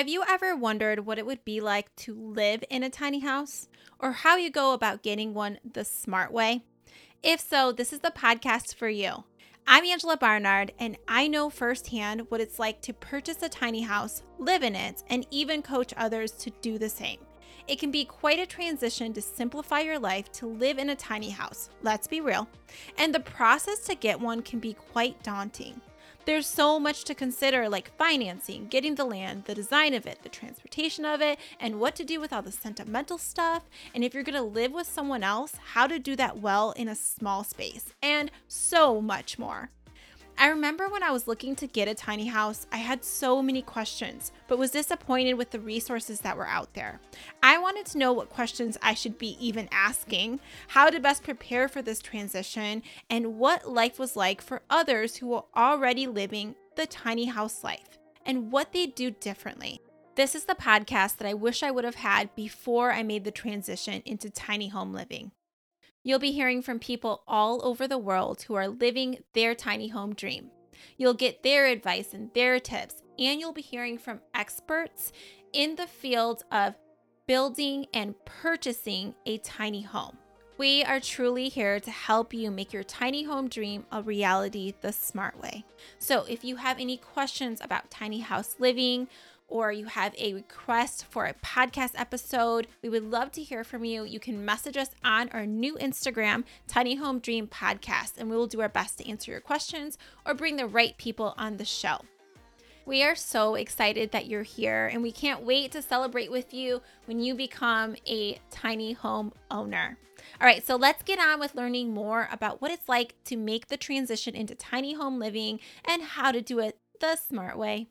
Have you ever wondered what it would be like to live in a tiny house or how you go about getting one the smart way? If so, this is the podcast for you. I'm Angela Barnard, and I know firsthand what it's like to purchase a tiny house, live in it, and even coach others to do the same. It can be quite a transition to simplify your life to live in a tiny house, let's be real. And the process to get one can be quite daunting. There's so much to consider, like financing, getting the land, the design of it, the transportation of it, and what to do with all the sentimental stuff. And if you're gonna live with someone else, how to do that well in a small space, and so much more. I remember when I was looking to get a tiny house, I had so many questions, but was disappointed with the resources that were out there. I wanted to know what questions I should be even asking, how to best prepare for this transition, and what life was like for others who were already living the tiny house life and what they do differently. This is the podcast that I wish I would have had before I made the transition into tiny home living. You'll be hearing from people all over the world who are living their tiny home dream. You'll get their advice and their tips, and you'll be hearing from experts in the field of building and purchasing a tiny home. We are truly here to help you make your tiny home dream a reality the smart way. So, if you have any questions about tiny house living, or you have a request for a podcast episode, we would love to hear from you. You can message us on our new Instagram, Tiny Home Dream Podcast, and we will do our best to answer your questions or bring the right people on the show. We are so excited that you're here, and we can't wait to celebrate with you when you become a tiny home owner. All right, so let's get on with learning more about what it's like to make the transition into tiny home living and how to do it the smart way.